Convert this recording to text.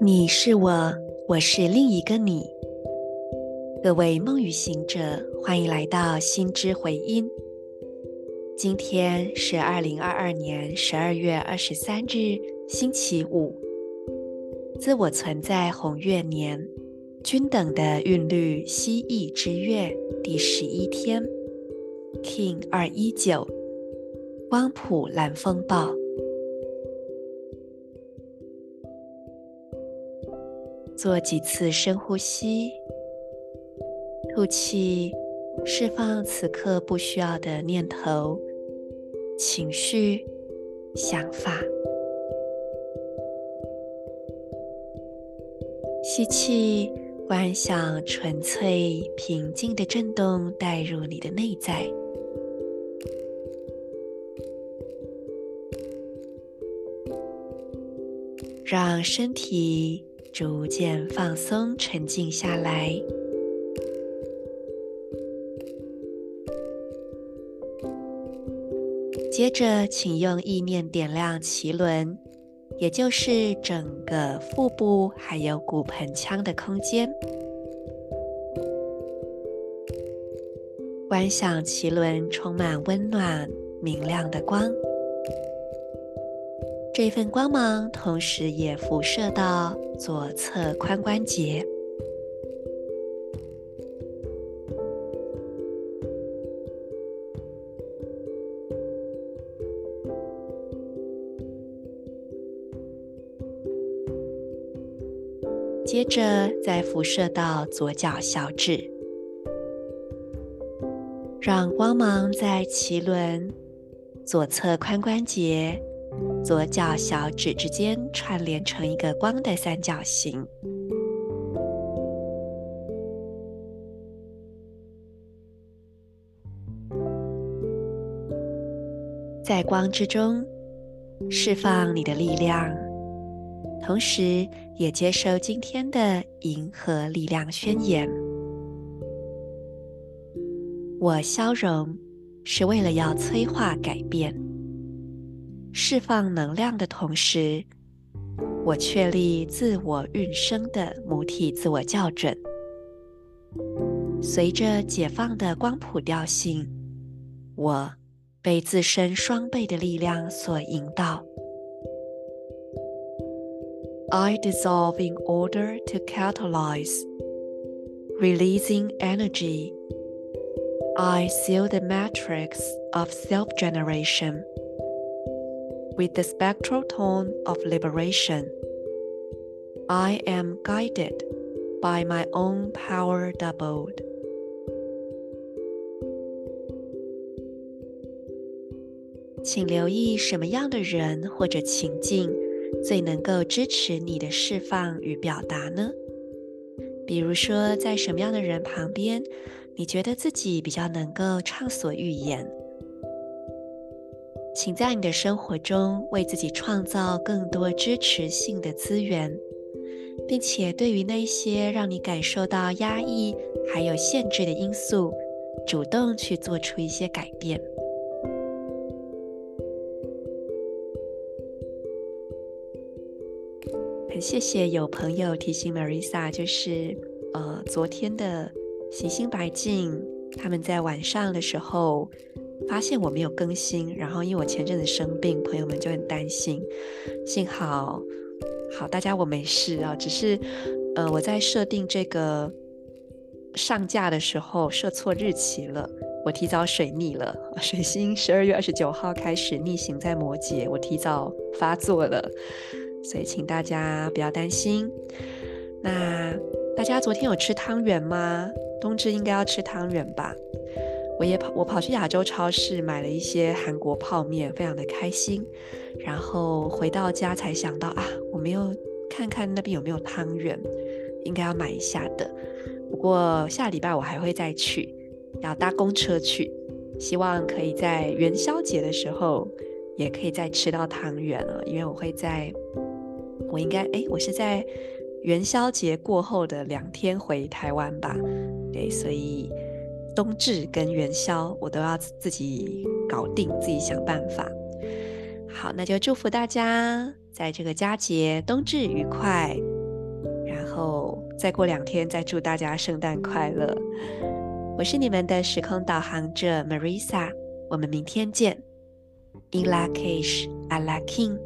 你是我，我是另一个你。各位梦语行者，欢迎来到心之回音。今天是二零二二年十二月二十三日，星期五。自我存在红月年，均等的韵律蜥蜴之月第十一天，King 二一九，光谱蓝风暴。做几次深呼吸，吐气，释放此刻不需要的念头、情绪、想法。吸气，观想纯粹平静的震动带入你的内在，让身体。逐渐放松，沉静下来。接着，请用意念点亮脐轮，也就是整个腹部还有骨盆腔的空间。观想脐轮充满温暖、明亮的光。这份光芒同时也辐射到左侧髋关节。接着再辐射到左脚小指，让光芒在脐轮、左侧髋关节。左脚小指之间串联成一个光的三角形，在光之中释放你的力量，同时也接受今天的银河力量宣言。我消融是为了要催化改变。释放能量的同时，我确立自我运生的母体自我校准。随着解放的光谱调性，我被自身双倍的力量所引导。I dissolve in order to catalyze, releasing energy. I seal the matrix of self-generation. With the spectral tone of liberation, I am guided by my own power doubled. 请留最能够支持你的释放与表达呢？比如说，在什么样的人旁边，你觉得自己比较能够畅所欲言？请在你的生活中为自己创造更多支持性的资源，并且对于那些让你感受到压抑还有限制的因素，主动去做出一些改变。谢谢有朋友提醒 Marisa，就是呃昨天的行星白镜，他们在晚上的时候。发现我没有更新，然后因为我前阵子生病，朋友们就很担心。幸好，好，大家我没事啊，只是，呃，我在设定这个上架的时候设错日期了，我提早水逆了。水星十二月二十九号开始逆行在摩羯，我提早发作了，所以请大家不要担心。那大家昨天有吃汤圆吗？冬至应该要吃汤圆吧？我也跑，我跑去亚洲超市买了一些韩国泡面，非常的开心。然后回到家才想到啊，我没有看看那边有没有汤圆，应该要买一下的。不过下礼拜我还会再去，要搭公车去，希望可以在元宵节的时候也可以再吃到汤圆了。因为我会在，我应该哎，我是在元宵节过后的两天回台湾吧。对，所以冬至跟元宵我都要自己搞定，自己想办法。好，那就祝福大家在这个佳节冬至愉快，然后再过两天再祝大家圣诞快乐。我是你们的时空导航者 Marisa，我们明天见。In Lak'ech Ala K'in